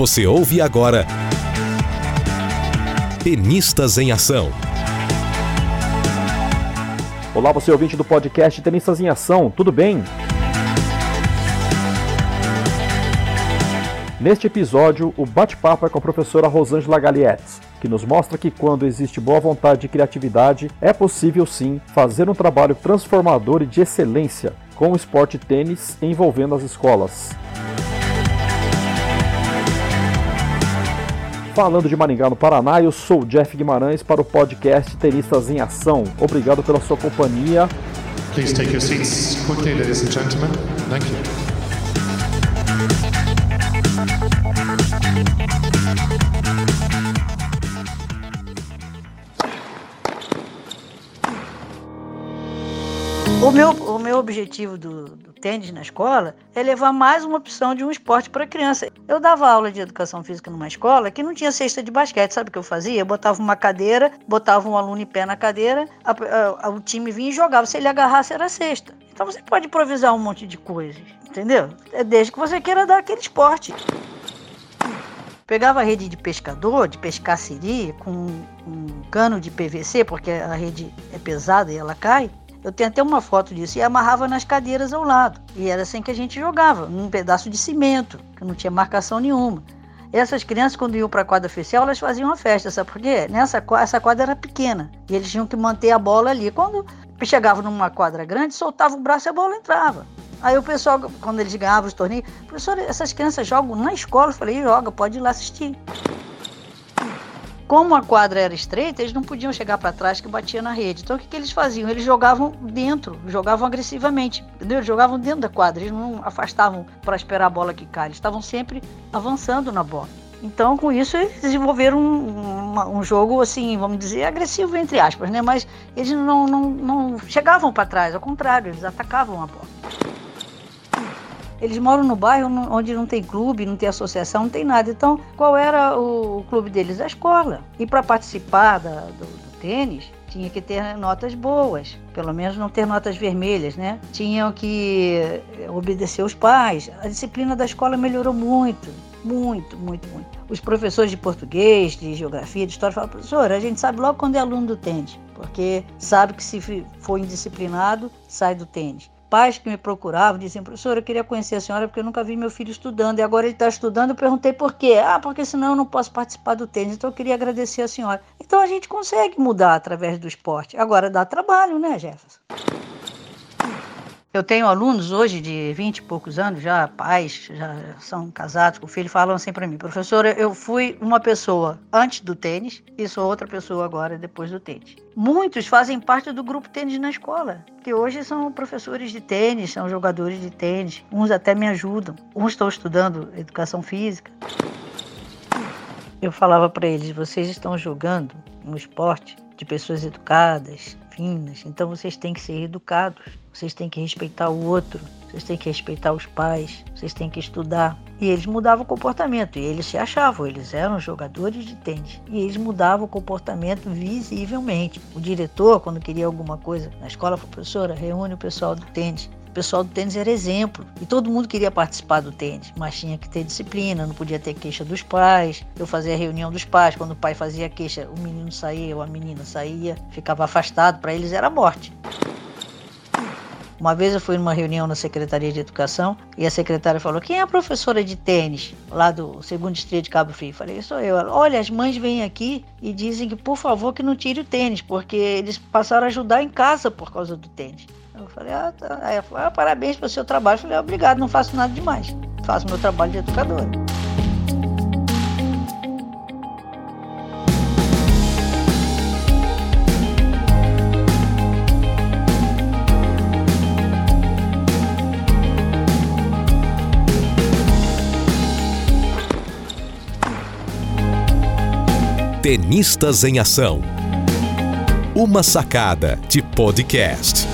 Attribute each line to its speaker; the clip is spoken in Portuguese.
Speaker 1: Você ouve agora Tenistas em Ação.
Speaker 2: Olá, você ouvinte do podcast Tenistas em Ação, tudo bem? Neste episódio, o bate-papo é com a professora Rosângela Galietes, que nos mostra que quando existe boa vontade e criatividade, é possível sim fazer um trabalho transformador e de excelência com o esporte tênis envolvendo as escolas. Falando de Maringá, no Paraná, eu sou o Jeff Guimarães para o podcast Tenistas em Ação. Obrigado pela sua companhia.
Speaker 3: Please take your seats quickly, ladies and gentlemen. Thank you.
Speaker 4: O meu, o meu objetivo do, do, tênis na escola é levar mais uma opção de um esporte para criança. Eu dava aula de educação física numa escola que não tinha cesta de basquete. Sabe o que eu fazia? Eu botava uma cadeira, botava um aluno em pé na cadeira, a, a, a, o time vinha e jogava. Se ele agarrasse, era cesta. Então você pode improvisar um monte de coisas, entendeu? É desde que você queira dar aquele esporte. Pegava a rede de pescador, de pescar siri, com um cano de PVC, porque a rede é pesada e ela cai eu tenho até uma foto disso. E amarrava nas cadeiras ao lado. E era assim que a gente jogava, num pedaço de cimento, que não tinha marcação nenhuma. Essas crianças, quando iam para a quadra oficial, elas faziam uma festa, sabe por quê? Nessa, essa quadra era pequena e eles tinham que manter a bola ali. Quando chegavam numa quadra grande, soltava o braço e a bola entrava. Aí o pessoal, quando eles ganhavam os torneios, professor, essas crianças jogam na escola. Eu falei, joga, pode ir lá assistir. Como a quadra era estreita, eles não podiam chegar para trás que batia na rede. Então o que, que, eles faziam? Eles jogavam dentro, jogavam agressivamente, entendeu? Eles jogavam dentro da quadra, eles não afastavam para esperar a bola quicar, eles estavam sempre avançando na bola. Então, com isso, eles desenvolveram um, um, um jogo, assim, vamos dizer, agressivo, entre aspas, né? Mas eles não, não, não chegavam para trás, ao contrário, eles atacavam a bola. Eles moram no bairro onde não tem clube, não tem associação, não tem nada. Então, qual era o clube deles? A escola. E para participar da, do, do tênis, tinha que ter notas boas, pelo menos não ter notas vermelhas, né? Tinham que obedecer os pais. A disciplina da escola melhorou muito, muito, muito, muito. Os professores de português, de geografia, de história falam, professor, a gente sabe logo quando é aluno do tênis, porque sabe que se for indisciplinado, sai do tênis pais que me procuravam diziam, professora, eu queria conhecer a senhora porque eu nunca vi meu filho estudando e agora ele está estudando. Eu perguntei por quê. Ah, porque senão eu não posso participar do tênis. Então eu queria agradecer a senhora. Então a gente consegue mudar através do esporte. Agora dá trabalho, né, Jefferson? Eu tenho alunos hoje de 20 e poucos anos, já pais, já são casados com filho, falam assim para mim, professora, eu fui uma pessoa antes do tênis e sou outra pessoa agora depois do tênis. Muitos fazem parte do grupo tênis na escola, que hoje são professores de tênis, são jogadores de tênis, uns até me ajudam, uns estão estudando educação física. Eu falava para eles, vocês estão jogando um esporte de pessoas educadas, finas, então vocês têm que ser educados, vocês têm que respeitar o outro, vocês têm que respeitar os pais, vocês têm que estudar. E eles mudavam o comportamento, e eles se achavam, eles eram jogadores de tênis, e eles mudavam o comportamento visivelmente. O diretor, quando queria alguma coisa na escola, falou: professora, reúne o pessoal do tênis. O pessoal do tênis era exemplo e todo mundo queria participar do tênis, mas tinha que ter disciplina, não podia ter queixa dos pais. Eu fazia a reunião dos pais, quando o pai fazia queixa, o menino saía ou a menina saía, ficava afastado, para eles era morte. Uma vez eu fui numa reunião na Secretaria de Educação e a secretária falou: Quem é a professora de tênis lá do segundo distrito de Cabo Frio? Falei: Sou eu. Ela, Olha, as mães vêm aqui e dizem que, por favor, que não tire o tênis, porque eles passaram a ajudar em casa por causa do tênis. Eu falei, ah, tá. Aí ela falou, ah, parabéns pelo seu trabalho. Eu falei, obrigado, não faço nada demais. Faço meu trabalho de educadora.
Speaker 1: Tenistas em Ação. Uma sacada de podcast.